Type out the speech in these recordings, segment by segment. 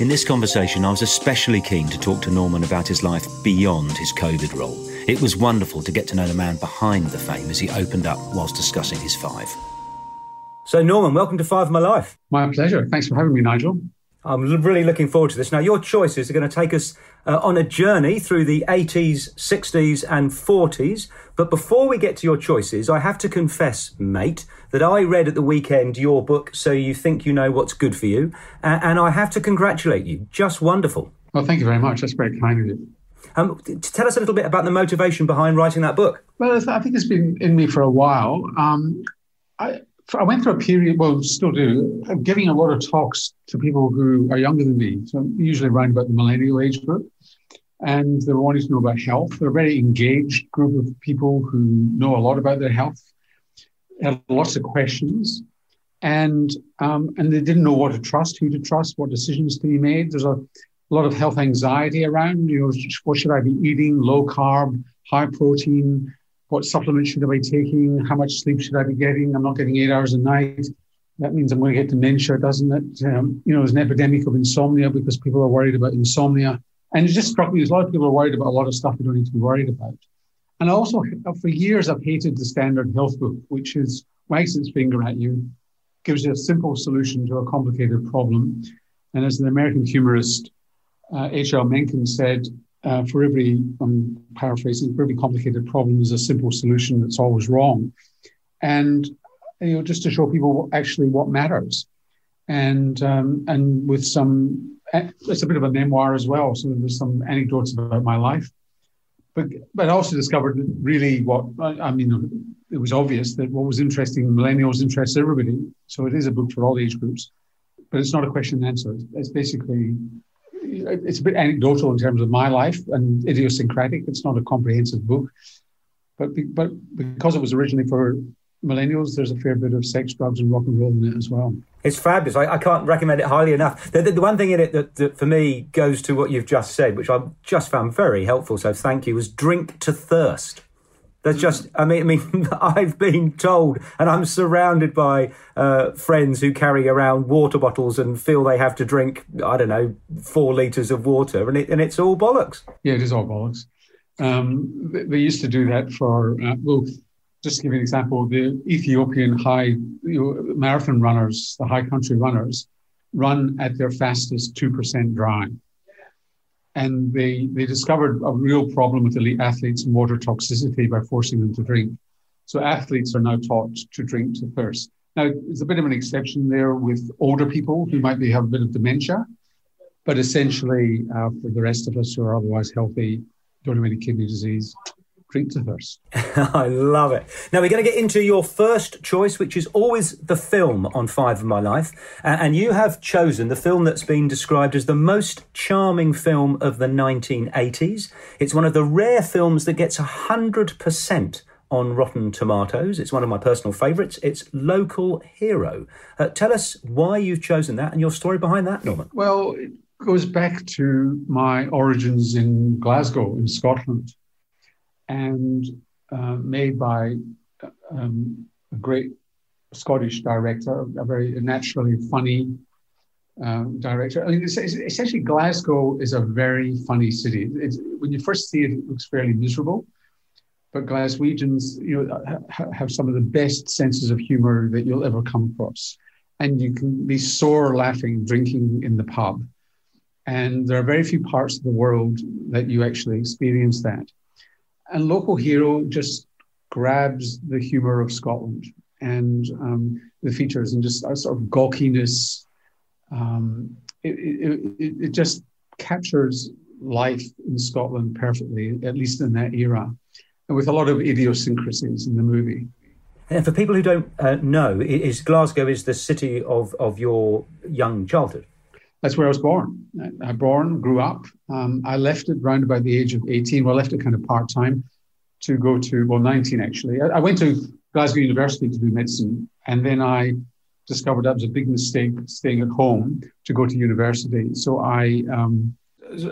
In this conversation, I was especially keen to talk to Norman about his life beyond his COVID role. It was wonderful to get to know the man behind the fame as he opened up whilst discussing his five. So, Norman, welcome to Five of My Life. My pleasure. Thanks for having me, Nigel. I'm really looking forward to this. Now, your choices are going to take us uh, on a journey through the 80s, 60s, and 40s. But before we get to your choices, I have to confess, mate, that I read at the weekend your book, So You Think You Know What's Good for You. Uh, and I have to congratulate you. Just wonderful. Well, thank you very much. That's very kind of you. Um, tell us a little bit about the motivation behind writing that book. Well, I think it's been in me for a while. Um, I, I went through a period, well, still do, of giving a lot of talks to people who are younger than me. So usually around about the millennial age group. And they're wanting to know about health. They're a very engaged group of people who know a lot about their health, have lots of questions, and um, and they didn't know what to trust, who to trust, what decisions to be made. There's a lot of health anxiety around. You know, what should I be eating? Low carb, high protein, what supplements should I be taking? How much sleep should I be getting? I'm not getting eight hours a night. That means I'm going to get dementia, doesn't it? Um, you know, there's an epidemic of insomnia because people are worried about insomnia. And it just struck me as a lot of people are worried about a lot of stuff they don't need to be worried about. And also, for years, I've hated the standard health book, which is wags its finger at you, gives you a simple solution to a complicated problem. And as the American humorist H.L. Uh, Mencken said, uh, for every, I'm paraphrasing, for every complicated problem, there's a simple solution that's always wrong. And, you know, just to show people actually what matters. And, um, and with some, it's a bit of a memoir as well. So there's some anecdotes about my life. But, but I also discovered really what, I mean, it was obvious that what was interesting millennials interests everybody. So it is a book for all age groups, but it's not a question and answer. It's basically it's a bit anecdotal in terms of my life and idiosyncratic. It's not a comprehensive book, but but because it was originally for millennials, there's a fair bit of sex, drugs, and rock and roll in it as well. It's fabulous. I, I can't recommend it highly enough. The, the, the, one thing in it that, that for me goes to what you've just said, which I've just found very helpful. So thank you. Was drink to thirst. There's just, I mean, I mean, I've been told, and I'm surrounded by uh, friends who carry around water bottles and feel they have to drink, I don't know, four liters of water, and it, and it's all bollocks. Yeah, it is all bollocks. Um, they, used to do that for, uh, well, just to give you an example, the Ethiopian high you know, marathon runners, the high country runners, run at their fastest two percent dry and they, they discovered a real problem with elite athletes and water toxicity by forcing them to drink. So athletes are now taught to drink to thirst. Now, there's a bit of an exception there with older people who might be, have a bit of dementia, but essentially, uh, for the rest of us who are otherwise healthy, don't have any kidney disease, drink to thirst. I love it. Now we're going to get into your first choice, which is always the film on Five of My Life. Uh, and you have chosen the film that's been described as the most charming film of the 1980s. It's one of the rare films that gets 100% on Rotten Tomatoes. It's one of my personal favourites. It's Local Hero. Uh, tell us why you've chosen that and your story behind that, Norman. Well, it goes back to my origins in Glasgow, in Scotland and uh, made by um, a great Scottish director, a very naturally funny um, director. I mean, it's, it's, essentially, Glasgow is a very funny city. It's, when you first see it, it looks fairly miserable. But Glaswegians, you know, ha- have some of the best senses of humor that you'll ever come across, and you can be sore laughing drinking in the pub. And there are very few parts of the world that you actually experience that and local hero just grabs the humor of Scotland and um, the features and just a sort of gawkiness. Um, it, it, it, it, just captures life in Scotland perfectly, at least in that era, and with a lot of idiosyncrasies in the movie. And for people who don't uh, know, is Glasgow is the city of, of your young childhood? That's where I was born. I, born, grew up. Um, I left it round about the age of 18. Well, I left it kind of part time to go to, well, 19 actually. I, I, went to Glasgow University to do medicine, and then I discovered that was a big mistake staying at home to go to university. So I um,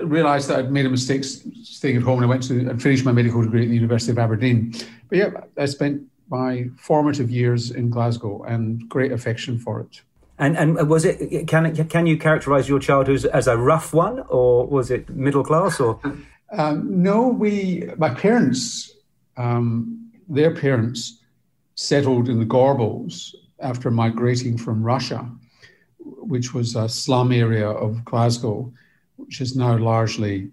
realized that I'd made a mistake staying at home and I went to and finished my medical degree at the University of Aberdeen. But yeah, I spent my formative years in Glasgow and great affection for it. And and was it can can you characterize your childhood as a rough one or was it middle class or? Um, no, we my parents, um, their parents, settled in the Gorbals after migrating from Russia, which was a slum area of Glasgow, which is now largely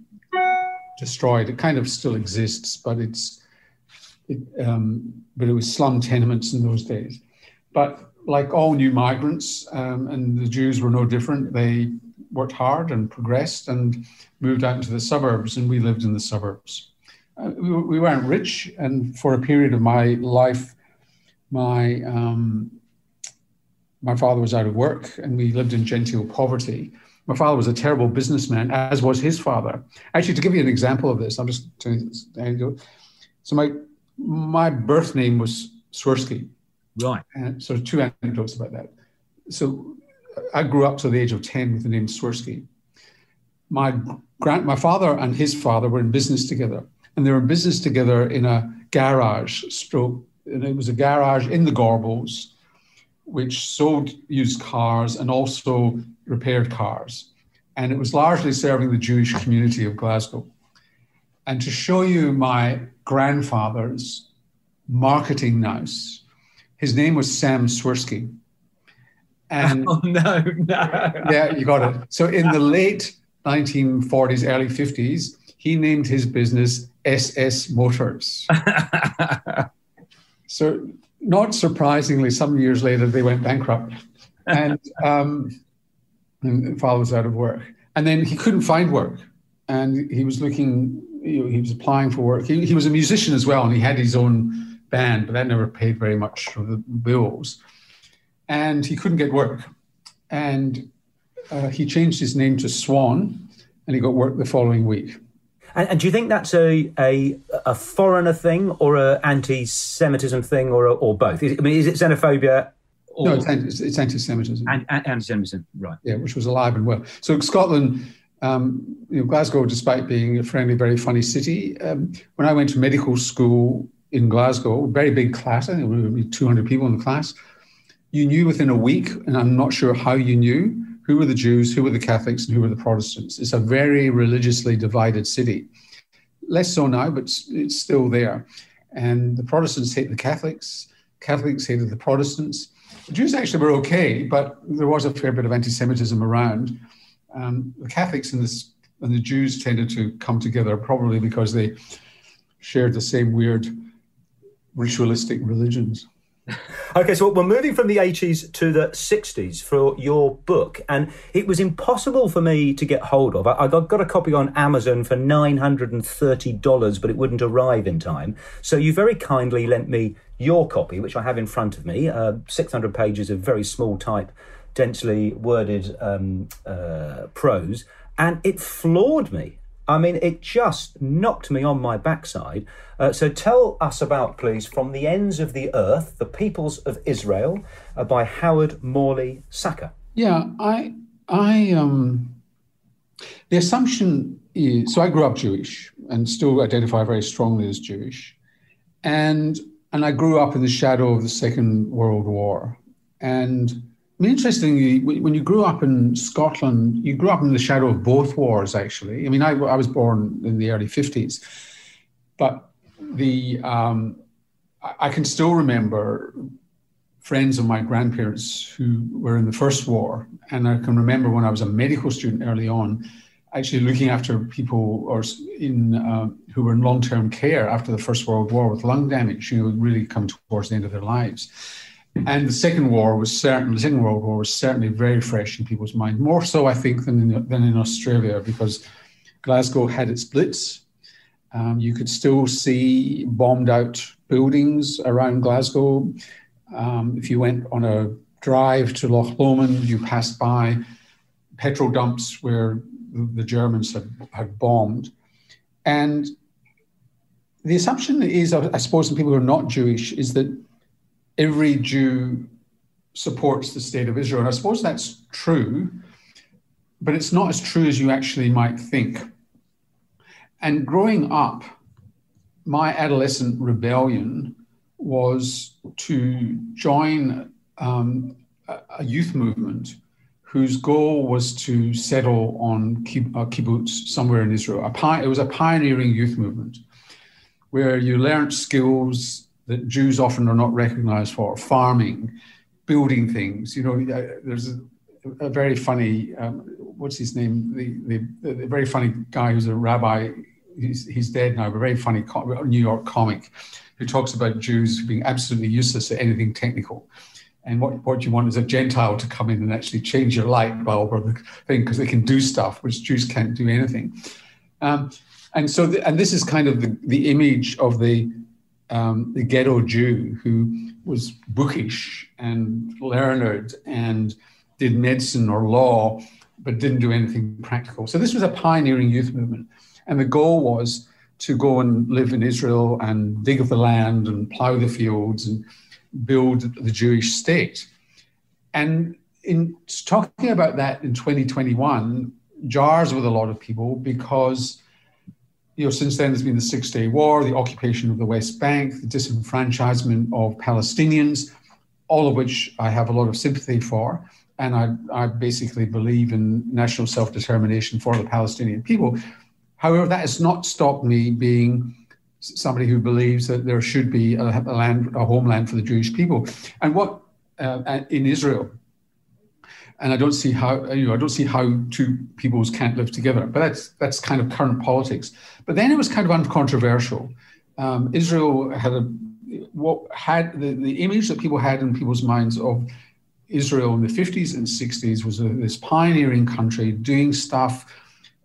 destroyed. It kind of still exists, but it's it, um, but it was slum tenements in those days. But like all new migrants, um, and the Jews were no different. They worked hard and progressed and moved out into the suburbs, and we lived in the suburbs. Uh, we, we, weren't rich, and for a period of my life, my um, my father was out of work, and we lived in genteel poverty. My father was a terrible businessman, as was his father. Actually, to give you an example of this, I'm just. So my my birth name was Swirsky Right. And so two anecdotes about that. So I grew up to the age of 10 with the name Swirsky. My grand, my father and his father were in business together, and they were in business together in a garage stroke, and it was a garage in the Gorbals, which sold used cars and also repaired cars. And it was largely serving the Jewish community of Glasgow. And to show you my grandfather's marketing nous, his name was Sam Swirsky. And oh, no, no. yeah, you got it. So in the late 1940s, early 50s, he named his business SS Motors. so, not surprisingly, some years later, they went bankrupt. And, um, and father was out of work. And then he couldn't find work. And he was looking, you know, he was applying for work. He, he was a musician as well, and he had his own band, but that never paid very much for the bills. And he couldn't get work. And uh, he changed his name to Swan, and he got work the following week. And, and do you think that's a, a, a foreigner thing, or an anti-Semitism thing, or or both? Is, I mean, is it xenophobia? Or... No, it's, anti, it's anti-Semitism. And, anti-Semitism, right? Yeah, which was alive and well. So Scotland. Um, you know, Glasgow, despite being a friendly, very funny city, um, when I went to medical school in Glasgow, very big class, I think there were 200 people in the class. You knew within a week, and I'm not sure how you knew, who were the Jews, who were the Catholics, and who were the Protestants. It's a very religiously divided city. Less so now, but it's still there. And the Protestants hate the Catholics, Catholics hated the Protestants. The Jews actually were okay, but there was a fair bit of anti Semitism around. Um, the Catholics and, and the Jews tended to come together, probably because they shared the same weird ritualistic religions. okay, so we're moving from the 80s to the 60s for your book, and it was impossible for me to get hold of. I, got, a copy on Amazon for $930, but it wouldn't arrive in time. So you very kindly lent me your copy, which I have in front of me uh, 600 pages of very small type, densely worded um, uh, prose, and it floored me. I mean, it just knocked me on my backside. Uh, so tell us about, please, From the Ends of the Earth, The Peoples of Israel uh, by Howard Morley Sachar. Yeah, I, I, um, the assumption is, so I grew up Jewish and still identify very strongly as Jewish. And, and I grew up in the shadow of the Second World War. And I mean, interestingly, when you grew up in Scotland, you grew up in the shadow of both wars, actually. I mean, I, I was born in the early 50s, but the um, I can still remember friends of my grandparents who were in the First War. And I can remember when I was a medical student early on, actually looking after people or in uh, who were in long-term care after the First World War with lung damage, you know, really come towards the end of their lives. And the Second War was certainly, the Second World War was certainly very fresh in people's mind, more so, I think, than in, than in Australia, because Glasgow had its blitz. Um, you could still see bombed out buildings around Glasgow. Um, if you went on a drive to Loch Lomond, you passed by petrol dumps where the Germans had, had bombed. And the assumption is, I suppose, in people who are not Jewish, is that every Jew supports the state of Israel. And I suppose that's true, but it's not as true as you actually might think. And growing up, my adolescent rebellion was to join um, a youth movement whose goal was to settle on kibbutz somewhere in Israel. it was a pioneering youth movement where you learned skills that Jews often are not recognized for farming, building things. You know, uh, there's a, a very funny, um, what's his name? The, the, the, very funny guy who's a rabbi, he's, he's dead now, but very funny New York comic who talks about Jews being absolutely useless at anything technical. And what, what you want is a Gentile to come in and actually change your light bulb or the thing because they can do stuff which Jews can't do anything. Um, and so, the, and this is kind of the, the image of the um, the ghetto Jew who was bookish and learned and did medicine or law, but didn't do anything practical. So this was a pioneering youth movement, and the goal was to go and live in Israel and dig up the land and plow the fields and build the Jewish state. And in talking about that in 2021 jars with a lot of people because you know since then there's been the Six Day War, the occupation of the West Bank, the disenfranchisement of Palestinians, all of which I have a lot of sympathy for. And I, I basically believe in national self determination for the Palestinian people. However, that has not stopped me being somebody who believes that there should be a, a land, a homeland for the Jewish people. And what uh, in Israel, and I don't see how you know I don't see how two peoples can't live together. But that's that's kind of current politics. But then it was kind of uncontroversial. Um, Israel had a what had the, the image that people had in people's minds of Israel in the 50s and 60s was a, this pioneering country doing stuff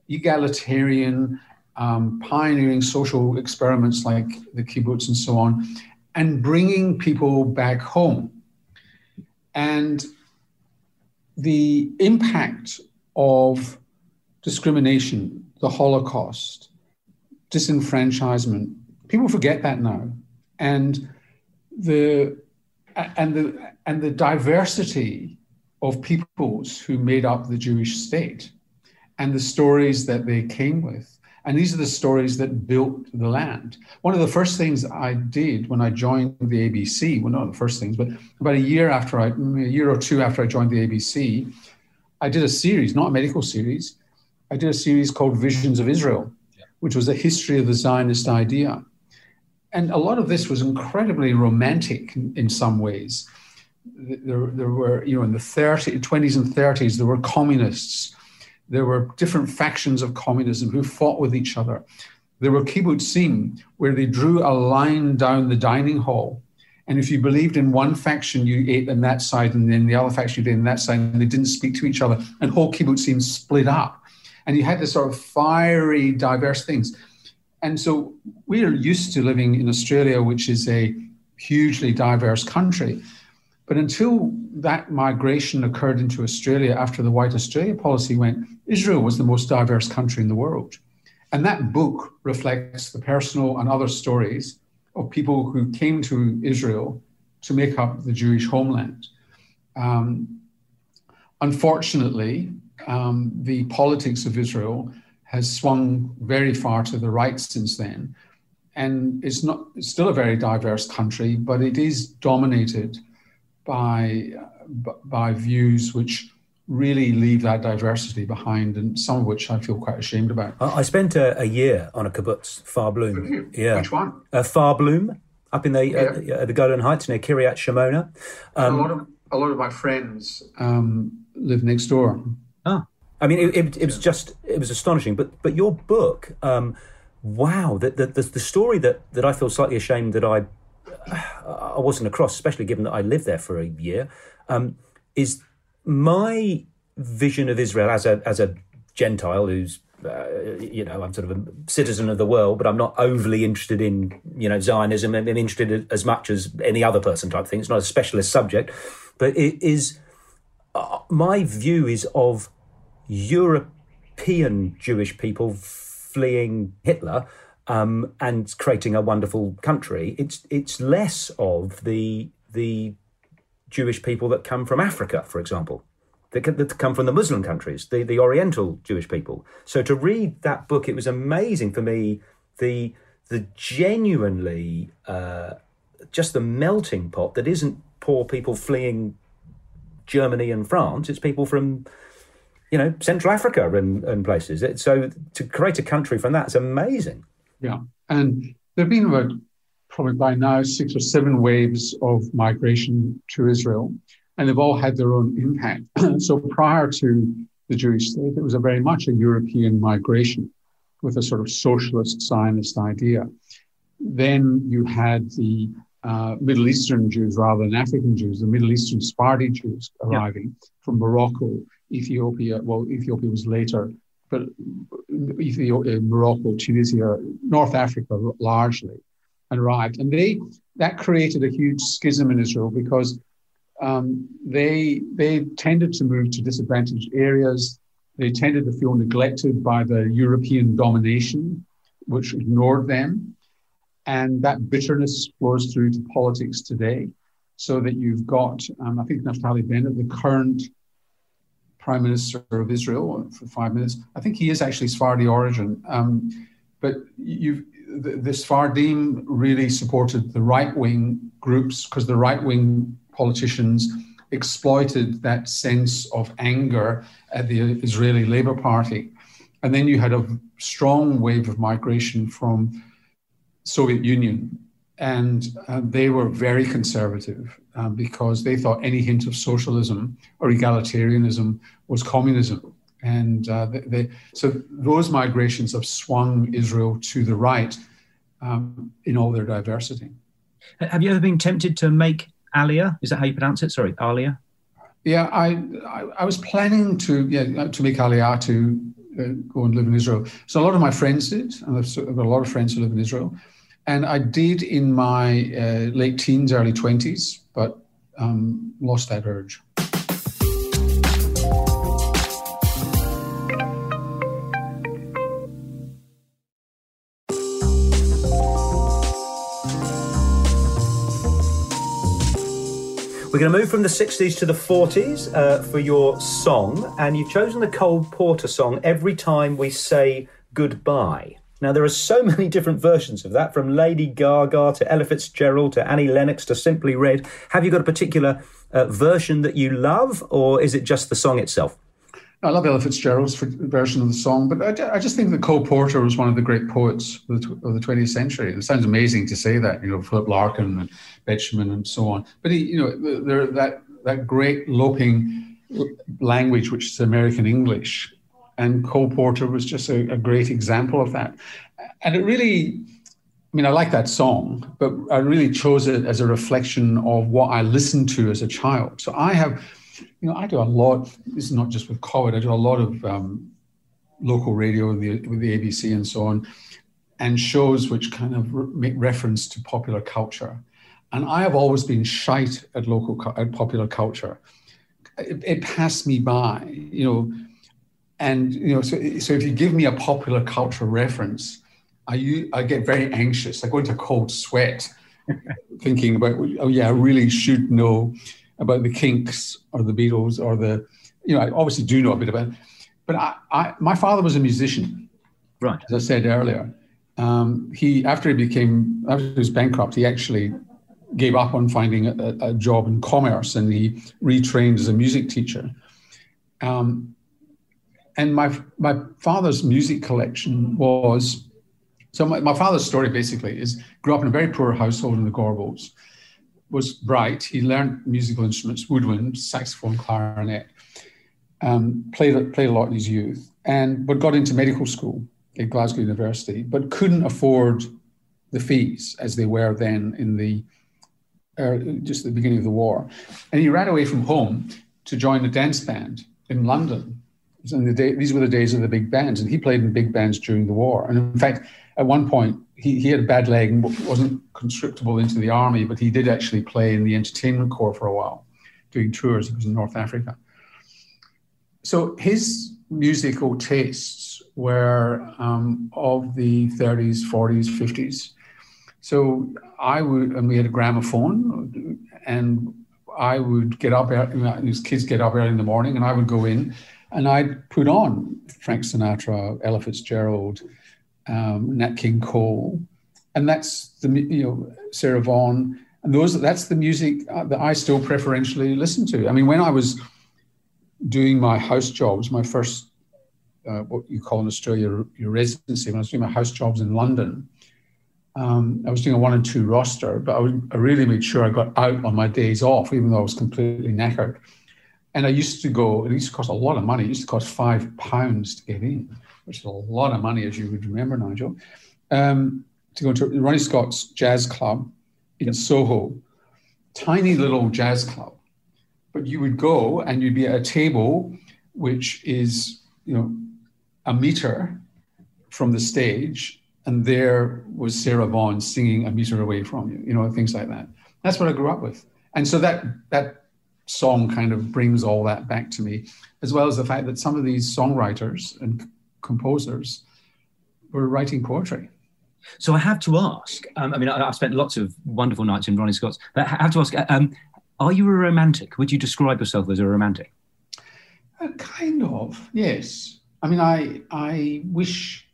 egalitarian, um, pioneering social experiments like the kibbutz and so on, and bringing people back home. And the impact of discrimination, the Holocaust, disenfranchisement, people forget that now. And the and the and the diversity of peoples who made up the Jewish state and the stories that they came with and these are the stories that built the land. One of the first things I did when I joined the ABC, well, not the first things, but about a year after I, a year or two after I joined the ABC, I did a series, not a medical series. I did a series called Visions of Israel, which was a history of the Zionist idea. And a lot of this was incredibly romantic in, in some ways. There, there were, you know, in the 30, 20s and 30s, there were communists there were different factions of communism who fought with each other. There were kibbutzim, where they drew a line down the dining hall. And if you believed in one faction, you ate on that side, and then the other faction you ate on that side, and they didn't speak to each other. And whole kibbutzim split up. And you had this sort of fiery, diverse things. And so we're used to living in Australia, which is a hugely diverse country. But until that migration occurred into Australia after the White Australia policy went, Israel was the most diverse country in the world. And that book reflects the personal and other stories of people who came to Israel to make up the Jewish homeland. Um, unfortunately, um, the politics of Israel has swung very far to the right since then. And it's not it's still a very diverse country, but it is dominated by, by views which really leave that diversity behind, and some of which I feel quite ashamed about. I spent a, a year on a kibbutz, Kfar Blum. Yeah, which one? Uh, Kfar Blum, up in the yeah. uh, the Golan Heights near Kiryat Shimona. Um, a lot of a lot of my friends um, live next door. Ah, I mean, it, it, it, was just it was astonishing. But but your book, um, wow, the, the the the story that that I feel slightly ashamed that I I wasn't across, especially given that I lived there for a year, um, is my vision of Israel as a as a Gentile who's uh, you know, I'm sort of a citizen of the world, but I'm not overly interested in, you know, Zionism. I'm interested as much as any other person type thing. It's not a specialist subject, but it is. Uh, my view is of European Jewish people fleeing Hitler um, and creating a wonderful country. It's it's less of the the Jewish people that come from Africa, for example that, come from the Muslim countries, the, the Oriental Jewish people. So to read that book, it was amazing for me. The the genuinely uh, just the melting pot that isn't poor people fleeing Germany and France. It's people from you know Central Africa and, and places. It, so to create a country from that is amazing. Yeah, and there've been about probably by now six or seven waves of migration to Israel and they've all had their own impact. so prior to the Jewish state, it was a very much a European migration with a sort of socialist Zionist idea. Then you had the uh, Middle Eastern Jews rather than African Jews, the Middle Eastern Sephardi Jews arriving yeah. from Morocco, Ethiopia. Well, Ethiopia was later, but Ethiopia, Morocco, Tunisia, North Africa largely arrived. And they that created a huge schism in Israel because um, they they tended to move to disadvantaged areas. They tended to feel neglected by the European domination, which ignored them, and that bitterness flows through to politics today. So that you've got, um, I think Naftali Bennett, the current prime minister of Israel, for five minutes. I think he is actually Sephardi origin, um, but you the, Sephardim really supported the right wing groups because the right wing politicians exploited that sense of anger at the Israeli Labour Party. And then you had a strong wave of migration from Soviet Union. And uh, they were very conservative uh, because they thought any hint of socialism or egalitarianism was communism. And uh, they, they, so those migrations have swung Israel to the right um, in all their diversity. Have you ever been tempted to make Aliyah. Is that how you pronounce it? Sorry, Aliyah. Yeah, I, I, I was planning to yeah to make Aliyah to uh, go and live in Israel. So a lot of my friends did, and I've, I've got a lot of friends who live in Israel. And I did in my uh, late teens, early twenties, but um, lost that urge. We're going to move from the 60s to the 40s uh, for your song, and you've chosen the Cole Porter song, Every Time We Say Goodbye. Now, there are so many different versions of that, from Lady Gaga to Ella Fitzgerald to Annie Lennox to Simply Red. Have you got a particular uh, version that you love, or is it just the song itself? I love Ella Fitzgerald's version of the song, but I, I, just think that Cole Porter was one of the great poets of the, of the 20th century. It sounds amazing to say that, you know, Philip Larkin and Betjeman and so on. But he, you know, there that that great loping language, which is American English, and Cole Porter was just a, a great example of that. And it really, I mean, I like that song, but I really chose it as a reflection of what I listened to as a child. So I have you know, I do a lot. This is not just with COVID. I do a lot of um, local radio with the, with the ABC and so on, and shows which kind of re- make reference to popular culture. And I have always been shite at local at popular culture. It, it passed me by, you know, and you know. So, so if you give me a popular culture reference, I I get very anxious. I go into cold sweat, thinking about oh yeah, I really should know about the Kinks or the Beatles or the, you know, I obviously do know a bit about it. But I, I my father was a musician. Right. As I said earlier. Um, he, after he became, after he was bankrupt, he actually gave up on finding a, a job in commerce and he retrained as a music teacher. Um, and my my father's music collection was so my, my, father's story basically is grew up in a very poor household in the Gorbals was bright. He learned musical instruments, woodwind, saxophone, clarinet, um, played, played a lot in his youth, and but got into medical school at Glasgow University, but couldn't afford the fees as they were then in the uh, just the beginning of the war. And he ran away from home to join a dance band in London the day, these were the days of the big bands, and he played in big bands during the war. And in fact, at one point, he, he had a bad leg and wasn't conscriptable into the army, but he did actually play in the entertainment corps for a while, doing tours. He was in North Africa. So his musical tastes were um, of the 30s, 40s, 50s. So I would, and we had a gramophone, and I would get up, these kids get up early in the morning, and I would go in and I'd put on Frank Sinatra, Ella Fitzgerald, um, Nat King Cole, and that's the you know Sarah Vaughan, and those that's the music uh, that I still preferentially listen to. I mean, when I was doing my house jobs, my first uh, what you call in Australia your residency, when I was doing my house jobs in London, um, I was doing a one and two roster, but I, would, I really made sure I got out on my days off, even though I was completely knackered. And I used to go, it used to cost a lot of money. It used to cost five pounds to get in, which is a lot of money, as you would remember, Nigel, um, to go to Ronnie Scott's Jazz Club in Soho, tiny little jazz club. But you would go and you'd be at a table which is, you know, a meter from the stage, and there was Sarah Vaughan singing a meter away from you, you know, things like that. That's what I grew up with. And so that that song kind of brings all that back to me, as well as the fact that some of these songwriters and composers were writing poetry. So I have to ask. Um, I mean, I, have spent lots of wonderful nights in Ronnie Scott's, but I have to ask: um, Are you a romantic? Would you describe yourself as a romantic? Uh, kind of, yes. I mean, I I wish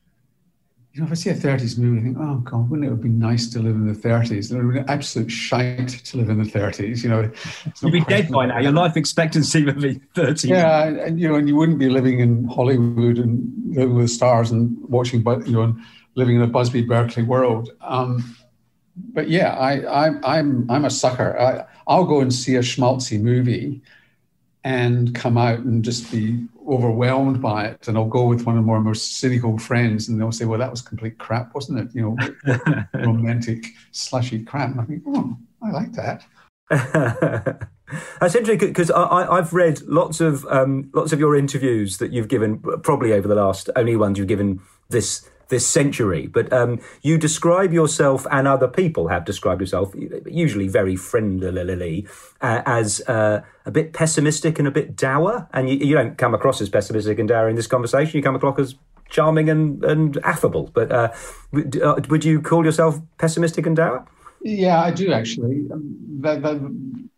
you know, if I see a 30s movie, I think, oh God, wouldn't it have been nice to live in the 30s? It would be absolute shite to live in the 30s. You know, you'd be dead by now. Your life expectancy would be 30. Yeah, and you know, and you wouldn't be living in Hollywood and living with stars and watching, but you know, and living in a Busby Berkeley world. Um, but yeah, I, I, I'm I'm a sucker. I, I'll go and see a schmaltzy movie and come out and just be overwhelmed by it. And I'll go with one of my most cynical friends, and they'll say, "Well, that was complete crap, wasn't it? You know, romantic slushy crap." And I think, "Oh, I like that." That's interesting because I, have read lots of um, lots of your interviews that you've given, probably over the last only ones you've given this this century. But um, you describe yourself, and other people have described yourself, usually very friendlily, uh, as uh, a bit pessimistic and a bit dour. And you, you, don't come across as pessimistic and dour in this conversation. You come across as charming and, and affable. But uh, uh would you call yourself pessimistic and dour? Yeah, I do actually. Um,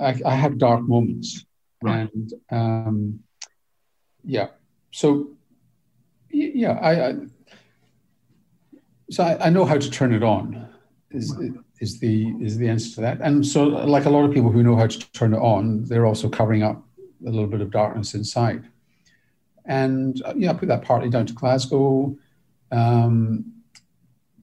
I, I, have dark moments, right. and um, yeah. So yeah, I, I so I, I, know how to turn it on. Is is the is the answer to that? And so, like a lot of people who know how to turn it on, they're also covering up a little bit of darkness inside. And uh, yeah, I put that partly down to Glasgow. Um,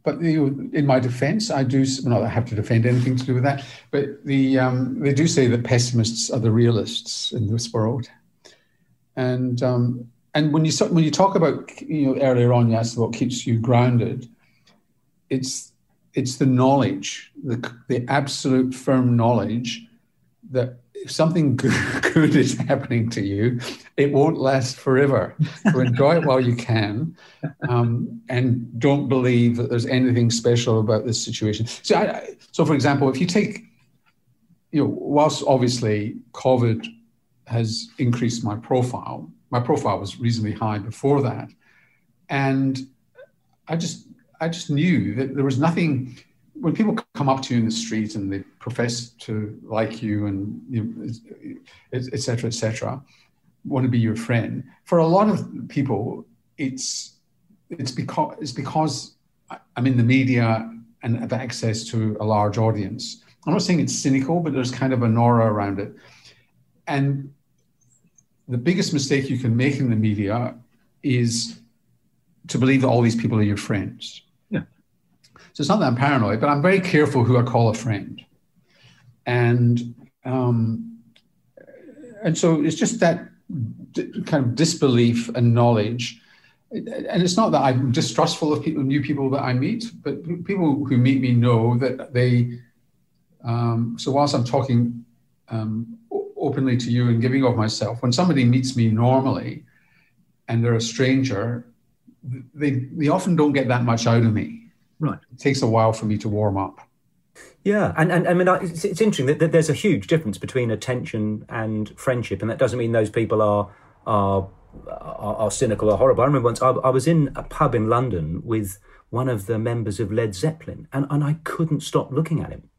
but the, in my defence, I do well, not I have to defend anything to do with that. But the um, they do say that pessimists are the realists in this world, and um, and when you when you talk about you know earlier on, you asked what keeps you grounded it's it's the knowledge, the, the absolute firm knowledge that if something good, is happening to you, it won't last forever. So enjoy it while you can, um, and don't believe that there's anything special about this situation. So, I, so for example, if you take, you know, whilst obviously COVID has increased my profile, my profile was reasonably high before that, and I just I just knew that there was nothing. When people come up to you in the street and they profess to like you and you et cetera, et cetera, want to be your friend, for a lot of people, it's it's because it's because I'm in the media and have access to a large audience. I'm not saying it's cynical, but there's kind of an aura around it. And the biggest mistake you can make in the media is to believe that all these people are your friends. So it's not that I'm paranoid, but I'm very careful who I call a friend. And um, and so it's just that kind of disbelief and knowledge. And it's not that I'm distrustful of people, new people that I meet, but people who meet me know that they. Um, so whilst I'm talking um, openly to you and giving of myself, when somebody meets me normally, and they're a stranger, they they often don't get that much out of me. Right. It takes a while for me to warm up. Yeah, and, and I mean, it's, it's interesting that, that, there's a huge difference between attention and friendship, and that doesn't mean those people are are are, are cynical or horrible. I remember once I, I, was in a pub in London with one of the members of Led Zeppelin, and, and I couldn't stop looking at him,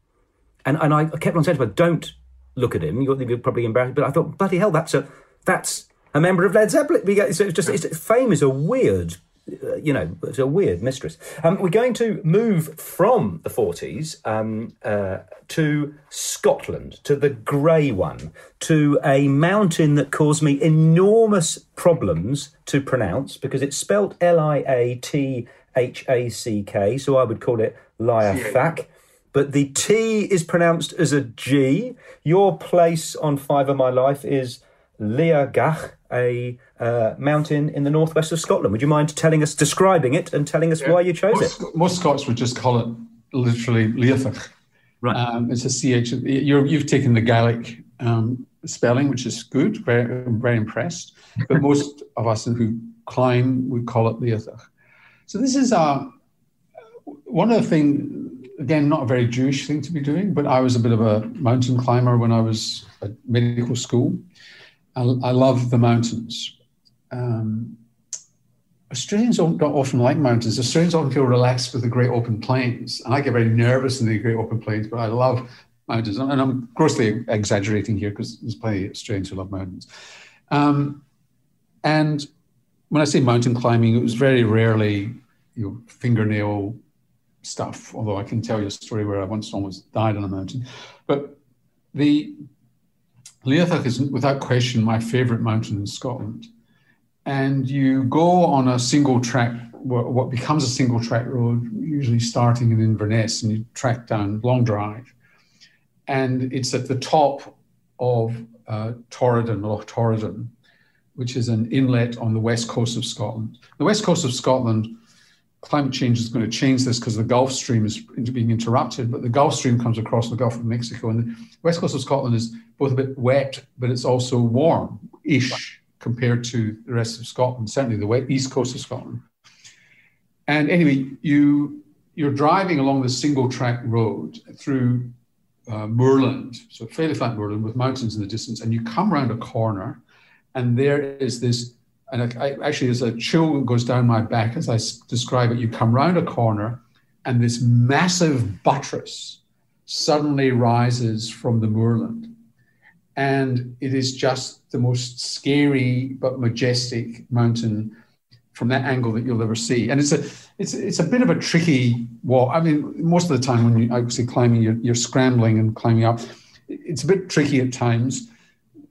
and and I kept on saying to him, "Don't look at him. You're, you're probably embarrassed." But I thought, bloody hell, that's a that's a member of Led Zeppelin. So it's just it's, fame is a weird you know, it's a weird mistress. Um, we're going to move from the 40s um, uh, to Scotland, to the grey one, to a mountain that caused me enormous problems to pronounce because it's spelt L I A T H A C K, so I would call it Liathach. But the T is pronounced as a G. Your place on Five of My Life is Liagach, a uh, mountain in the northwest of Scotland. Would you mind telling us, describing it, and telling us yeah. why you chose most, it? Most Scots would just call it literally Liathach. Right. Um, it's a CH. you have taken the Gaelic um, spelling, which is good. Very, very impressed. But most of us who climb would call it Liathach. So this is a one of the things. Again, not a very Jewish thing to be doing, but I was a bit of a mountain climber when I was at medical school. I, I love the mountains. Um, Australians don't, often like mountains. Australians often feel relaxed with the great open plains. And I get very nervous in the great open plains, but I love mountains. And I'm grossly exaggerating here because there's plenty of Australians who love mountains. Um, and when I say mountain climbing, it was very rarely you know, fingernail stuff, although I can tell you a story where I once almost died on a mountain. But the Liathach is without question my favorite mountain in Scotland. And you go on a single track, what becomes a single track road, usually starting in Inverness, and you track down Long Drive. And it's at the top of uh, Torridon, Loch Torridon, which is an inlet on the west coast of Scotland. The west coast of Scotland, climate change is going to change this because the Gulf Stream is being interrupted, but the Gulf Stream comes across the Gulf of Mexico, and the west coast of Scotland is both a bit wet, but it's also warm-ish compared to the rest of Scotland, certainly the west, east coast of Scotland. And anyway, you you're driving along the single track road through uh, moorland, so fairly flat moorland with mountains in the distance, and you come around a corner, and there is this, and I, I, actually there's a chill goes down my back as I describe it. You come round a corner, and this massive buttress suddenly rises from the moorland and it is just the most scary but majestic mountain from that angle that you'll ever see. And it's a it's it's a bit of a tricky walk. I mean, most of the time when you're obviously climbing, you're, you're scrambling and climbing up. It's a bit tricky at times,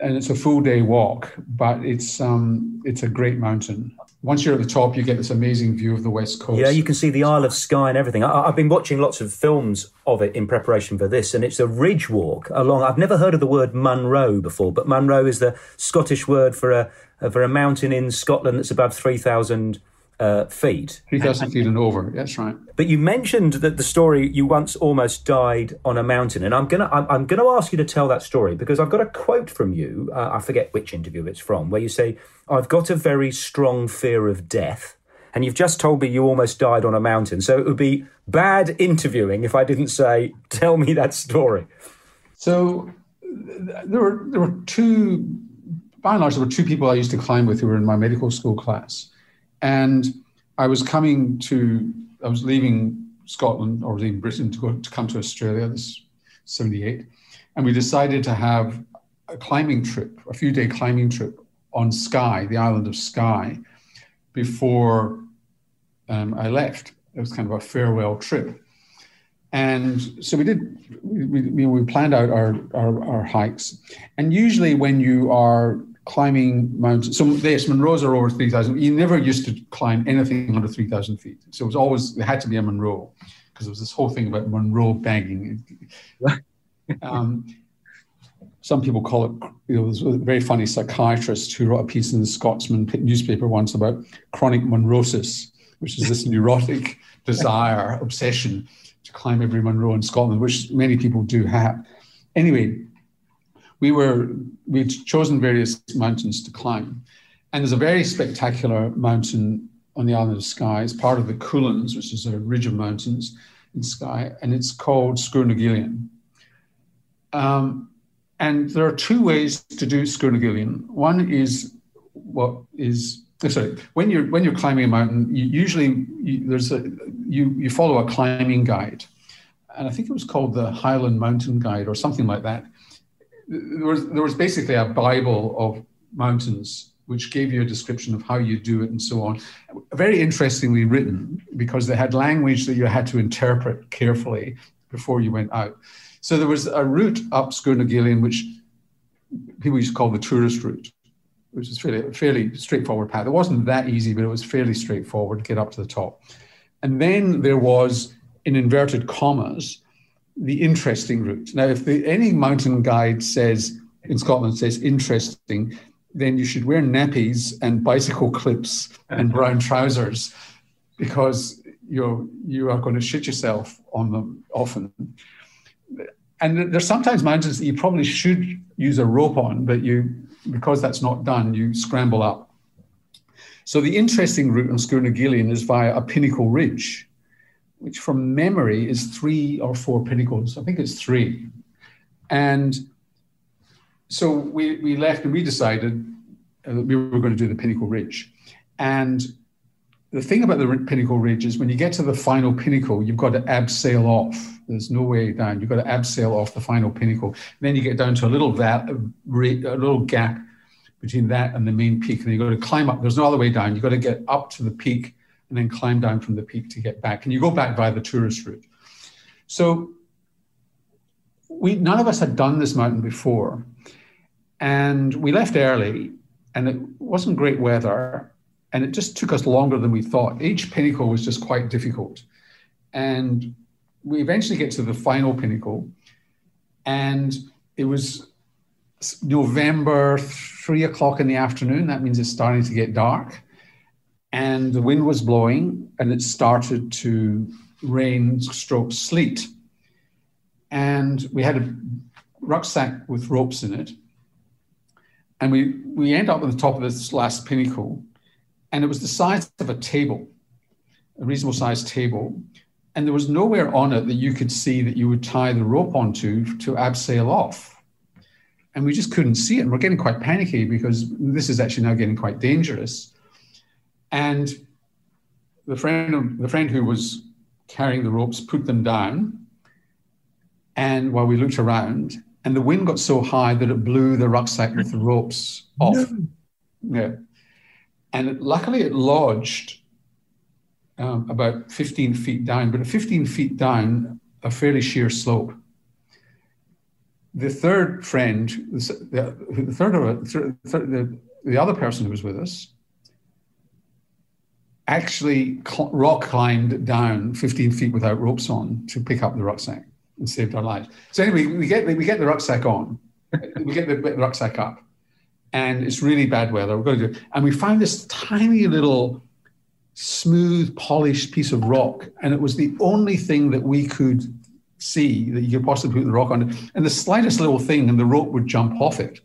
and it's a full day walk, but it's um it's a great mountain once you're at the top, you get this amazing view of the west coast. Yeah, you can see the Isle of Skye and everything. I, have been watching lots of films of it in preparation for this, and it's a ridge walk along. I've never heard of the word Munro before, but Munro is the Scottish word for a for a mountain in Scotland that's above three thousand uh, feet. 3,000 feet and over. That's right. But you mentioned that the story you once almost died on a mountain, and I'm gonna I'm, I'm gonna ask you to tell that story because I've got a quote from you. Uh, I forget which interview it's from, where you say, "I've got a very strong fear of death." And you've just told me you almost died on a mountain. So it would be bad interviewing if I didn't say, tell me that story. So there were there were two by and large there were two people I used to climb with who were in my medical school class. And I was coming to, I was leaving Scotland or leaving Britain to go to come to Australia, this 78. And we decided to have a climbing trip, a few day climbing trip on Skye, the island of Skye, before um, I left. It was kind of a farewell trip. And so we did, we, we, we planned out our, our, our hikes. And usually when you are climbing mountains. So yes, Munros are over 3,000. You never used to climb anything under 3,000 feet. So it was always, there had to be a Munro because there was this whole thing about Munro bagging. um, some people call it, you know, there's a very funny psychiatrist who wrote a piece in the Scotsman newspaper once about chronic Munrosis, which is this neurotic desire, obsession to climb every Munro in Scotland, which many people do have. Anyway, we were we'd chosen various mountains to climb, And there's a very spectacular mountain on the island of Skye. It's part of the Cuillins, which is a ridge of mountains in Skye, and it's called Sgurr na Gillean. Um, and there are two ways to do Sgurr na Gillean. One is what is oh, sorry when you're when you're climbing a mountain, you, usually you, there's a you you follow a climbing guide, and I think it was called the Highland Mountain Guide or something like that. There was there was basically a bible of mountains which gave you a description of how you do it and so on. Very interestingly written because they had language that you had to interpret carefully before you went out. So there was a route up Sgurr na Gillean, which people used to call the tourist route, which is fairly, fairly straightforward path. It wasn't that easy, but it was fairly straightforward to get up to the top. And then there was, in inverted commas, the interesting route. Now, if the, any mountain guide says in Scotland says interesting, then you should wear nappies and bicycle clips and brown trousers because you're you are going to shit yourself on them often. And there's sometimes mountains that you probably should use a rope on, but you because that's not done, you scramble up. So the interesting route on Sgurr is via a pinnacle ridge, which from memory is three or four pinnacles. I think it's three. And so we, we left and we decided uh, that we were going to do the Pinnacle Ridge. And the thing about the Pinnacle Ridge is when you get to the final pinnacle, you've got to abseil off. There's no way down. You've got to abseil off the final pinnacle. And then you get down to a little, va- a little gap between that and the main peak. And you've got to climb up. There's no other way down. You've got to get up to the peak and then climb down from the peak to get back. And you go back via the tourist route. So we none of us had done this mountain before. And we left early, and it wasn't great weather, and it just took us longer than we thought. Each pinnacle was just quite difficult. And we eventually get to the final pinnacle, and it was November, three o'clock in the afternoon. That means it's starting to get dark. And the wind was blowing, and it started to rain, stroke sleet. And we had a rucksack with ropes in it and we we end up at the top of this last pinnacle, and it was the size of a table, a reasonable sized table, and there was nowhere on it that you could see that you would tie the rope onto to abseil off. And we just couldn't see it. And we're getting quite panicky because this is actually now getting quite dangerous. And the friend, the friend who was carrying the ropes put them down. And while we looked around, and the wind got so high that it blew the rucksack with the ropes off. No. Yeah. And it, luckily, it lodged um, about 15 feet down, but at 15 feet down, a fairly sheer slope. The third friend, the, the third of it, the, the other person who was with us, actually rock climbed down 15 feet without ropes on to pick up the rucksack and saved our lives. So anyway, we get we get the rucksack on, we get the, the rucksack up, and it's really bad weather. We're going to do, and we found this tiny little smooth, polished piece of rock, and it was the only thing that we could see that you could possibly put the rock on. And the slightest little thing, and the rope would jump off it.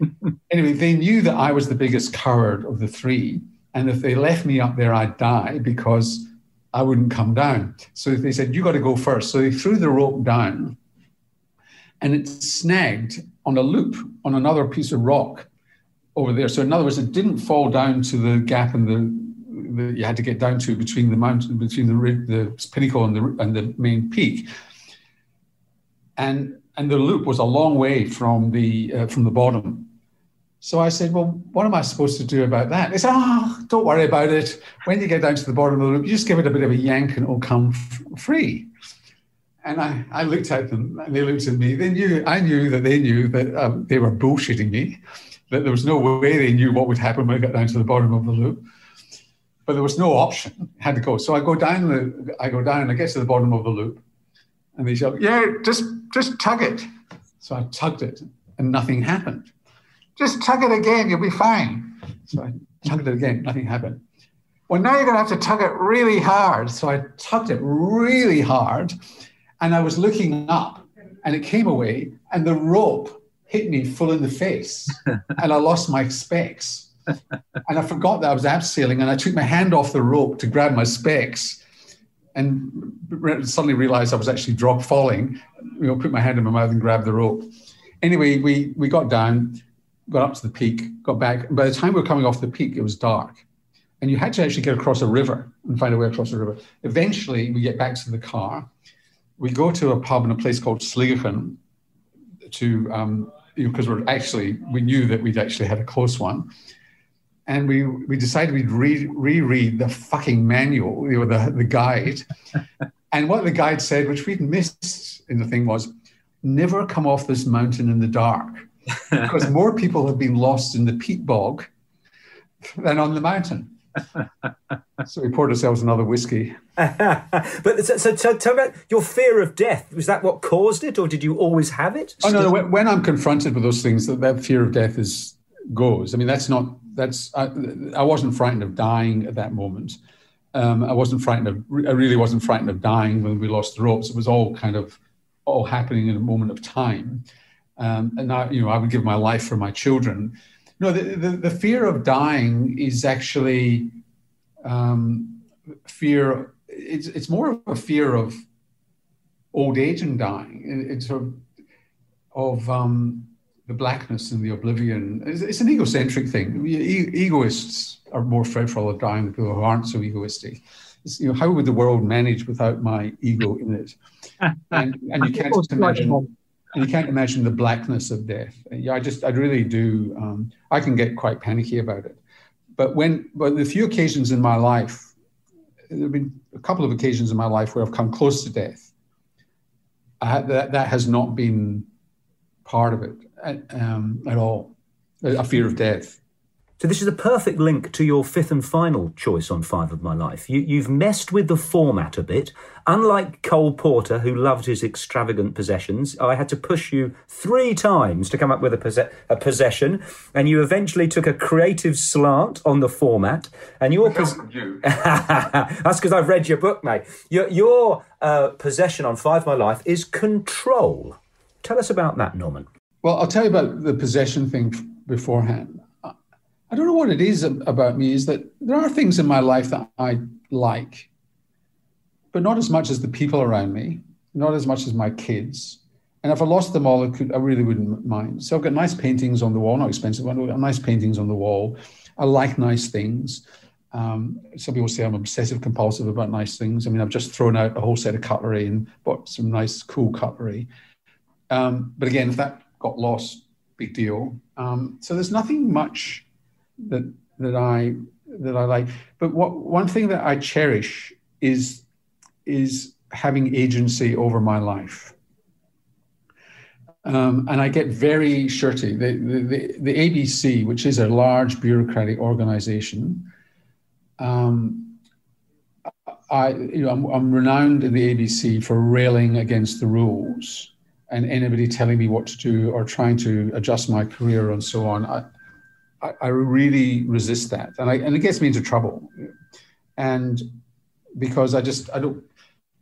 anyway, they knew that I was the biggest coward of the three, and if they left me up there, I'd die because I wouldn't come down. So they said, You got to go first. So they threw the rope down and it snagged on a loop on another piece of rock over there. So, in other words, it didn't fall down to the gap in the, you had to get down to between the mountain, between the, the pinnacle and the, and the main peak. And, and the loop was a long way from the, uh, from the bottom. So I said, Well, what am I supposed to do about that? They said, Oh, don't worry about it. When you get down to the bottom of the loop, you just give it a bit of a yank and it'll come f- free. And I, I looked at them and they looked at me. They knew, I knew that they knew that um, they were bullshitting me, that there was no way they knew what would happen when I got down to the bottom of the loop. But there was no option. I had to go. So I go down the, I go down, I get to the bottom of the loop. And they said, Yeah, just just tug it. So I tugged it and nothing happened just tug it again, you'll be fine. So I tugged it again, nothing happened. Well, now you're going to have to tug it really hard. So I tugged it really hard and I was looking up and it came away and the rope hit me full in the face and I lost my specs. and I forgot that I was abseiling, and I took my hand off the rope to grab my specs, and suddenly realized I was actually drop falling. You know, put my hand in my mouth and grab the rope. Anyway, we we got down, got up to the peak, got back. By the time we were coming off the peak, it was dark, and you had to actually get across a river and find a way across the river. Eventually, we get back to the car. We go to a pub in a place called Sligachan to um, because we're actually we knew that we'd actually had a close one, and we we decided we'd re- reread the fucking manual, you know, the the guide, and what the guide said, which we'd missed in the thing, was never come off this mountain in the dark, because more people have been lost in the peat bog than on the mountain. so we poured ourselves another whiskey. but so, so, tell me about your fear of death. Was that what caused it, or did you always have it? Oh no, no. When, I'm confronted with those things, that, that fear of death is goes. I mean, that's not that's. I, I wasn't frightened of dying at that moment. Um, I wasn't frightened of. I really wasn't frightened of dying when we lost the ropes. It was all kind of all happening in a moment of time. Um, and I, you know, I would give my life for my children. No, the, the, the fear of dying is actually um, fear. It's, it's more of a fear of old age and dying. It's sort of, of um, the blackness and the oblivion. It's, it's an egocentric thing. E- egoists are more fearful of dying than people who aren't so egoistic. You know, how would the world manage without my ego in it? And, and you can't imagine you can't imagine the blackness of death. Yeah, I just, I really do. Um, I can get quite panicky about it. But when, but the few occasions in my life, there have been a couple of occasions in my life where I've come close to death. That that has not been part of it um, at all. A fear of death. So this is a perfect link to your fifth and final choice on Five of My Life. You, have messed with the format a bit. Unlike Cole Porter, who loved his extravagant possessions, I had to push you three times to come up with a, a possession, and you eventually took a creative slant on the format. And your pos- you. that's because I've read your book, mate. Your, your uh, possession on Five of My Life is control. Tell us about that, Norman. Well, I'll tell you about the possession thing beforehand. I don't know what it is about me is that there are things in my life that I like, but not as much as the people around me, not as much as my kids. And if I lost them all, I, could, I really wouldn't mind. So I've got nice paintings on the wall, not expensive, ones, but nice paintings on the wall. I like nice things. Um, some people say I'm obsessive compulsive about nice things. I mean, I've just thrown out a whole set of cutlery and bought some nice, cool cutlery. Um, but again, if that got lost, big deal. Um, so there's nothing much that that I that I like. But what one thing that I cherish is is having agency over my life. Um, and I get very shirty. The, the, the, ABC, which is a large bureaucratic organization, um, I, you know, I'm, I'm, renowned in the ABC for railing against the rules and anybody telling me what to do or trying to adjust my career and so on. I, I, I really resist that, and I, and it gets me into trouble, and because I just I don't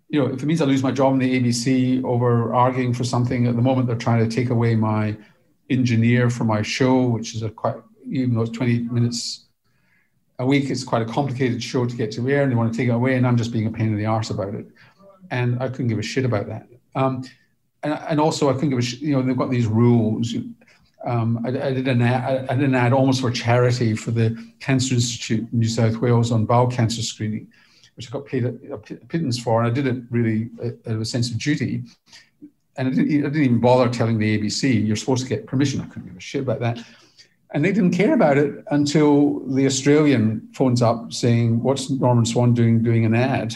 you know, if it means I lose my job in the ABC over arguing for something, at the moment they're trying to take away my engineer for my show, which is a quite, even though it's 20 minutes a week, it's quite a complicated show to get to air, and they want to take it away, and I'm just being a pain in the arse about it. And I couldn't give a shit about that. Um, and, and also, I couldn't give a you know, they've got these rules um, I, I, did an ad, I did an ad almost for charity for the Cancer Institute in New South Wales on bowel cancer screening, which I got paid a, pittance for, and I did it really out of a sense of duty. And I didn't, I didn't even bother telling the ABC, you're supposed to get permission. I couldn't give a shit about that. And they didn't care about it until the Australian phones up saying, What's Norman Swan doing doing an ad?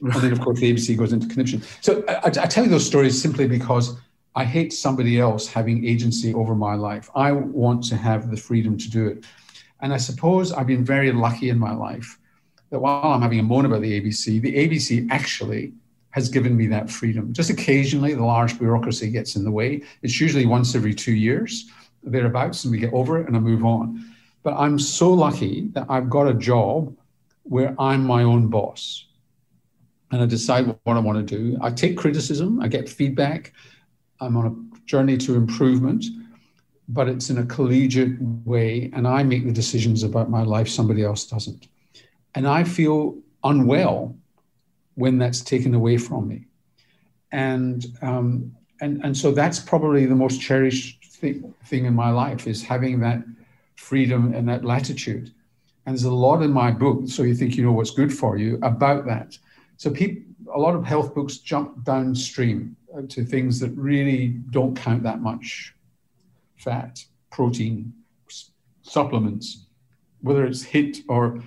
And then, of course, the ABC goes into conniption. So I, I tell you those stories simply because I hate somebody else having agency over my life. I want to have the freedom to do it. And I suppose I've been very lucky in my life that while I'm having a moan about the ABC, the ABC actually has given me that freedom. Just occasionally, the large bureaucracy gets in the way. It's usually once every two years, thereabouts, and we get over it and I move on. But I'm so lucky that I've got a job where I'm my own boss and I decide what I want to do. I take criticism, I get feedback, I'm on a journey to improvement. but it's in a collegiate way, and I make the decisions about my life, somebody else doesn't. And I feel unwell when that's taken away from me. And, um, and, and so that's probably the most cherished thing, thing in my life is having that freedom and that latitude. And there's a lot in my book, so you think you know what's good for you, about that. So people, a lot of health books jump downstream to things that really don't count that much fat, protein, supplements, whether it's HIIT or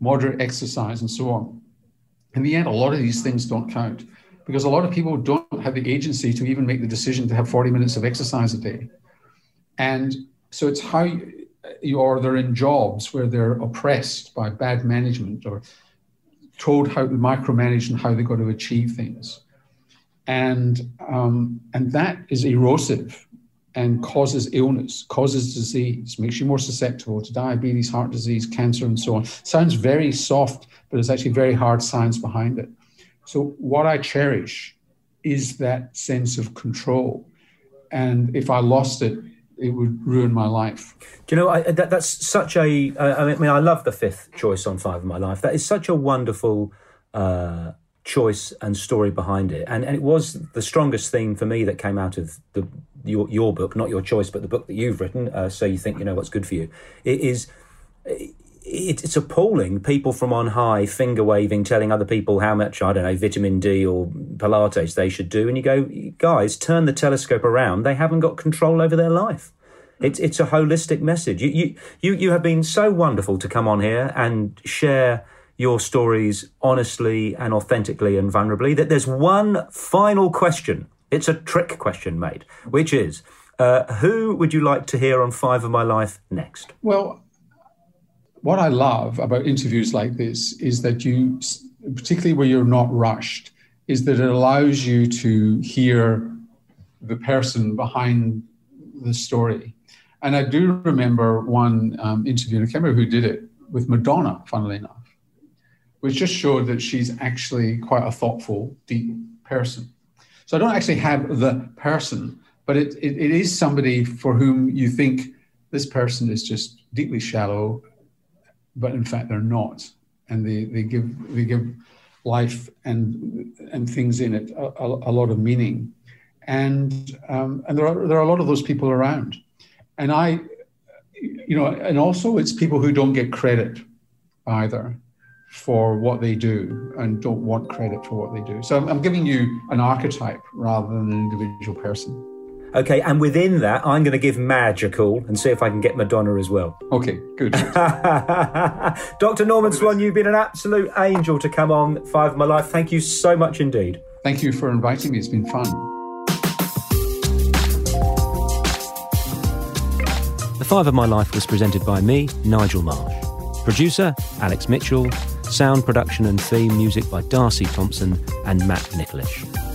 moderate exercise and so on. In the end, a lot of these things don't count because a lot of people don't have the agency to even make the decision to have 40 minutes of exercise a day. And so it's how you, you or they're in jobs where they're oppressed by bad management or told how to micromanage and how they've got to achieve things. And, um, and that is erosive and causes illness, causes disease, makes you more susceptible to diabetes, heart disease, cancer, and so on. Sounds very soft, but there's actually very hard science behind it. So, what I cherish is that sense of control. And if I lost it, it would ruin my life. Do you know, I, that, that's such a. I mean, I love the fifth choice on Five of My Life. That is such a wonderful. Uh, choice and story behind it. And, and it was the strongest theme for me that came out of the your, your book, not your choice, but the book that you've written. Uh, so you think you know what's good for you. It is. It, it's appalling. People from on high finger waving, telling other people how much I don't know vitamin D or Pilates they should do, and you go, guys, turn the telescope around. They haven't got control over their life. It's it's a holistic message. You you you you have been so wonderful to come on here and share your stories honestly and authentically and vulnerably. That there's one final question. It's a trick question, mate, which is uh, who would you like to hear on Five of My Life next? Well, what I love about interviews like this is that you, particularly where you're not rushed, is that it allows you to hear the person behind the story. And I do remember one um, interview, and I can't remember who did it, with Madonna, funnily enough which just showed that she's actually quite a thoughtful, deep person. So I don't actually have the person, but it, it, it is somebody for whom you think this person is just deeply shallow, but in fact they're not. And they, they give they give life and and things in it a, a, a lot of meaning. And um, and there are there are a lot of those people around. And I you know, and also it's people who don't get credit either for what they do and don't want credit for what they do. So I'm, giving you an archetype rather than an individual person. Okay, and within that, I'm going to give Madge a call and see if I can get Madonna as well. Okay, good. Dr. Norman Swan, you've been an absolute angel to come on Five of My Life. Thank you so much indeed. Thank you for inviting me. It's been fun. The Five of My Life was presented by me, Nigel Marsh. Producer, Alex Mitchell. Sound production and theme music by Darcy Thompson and Matt Nicholish.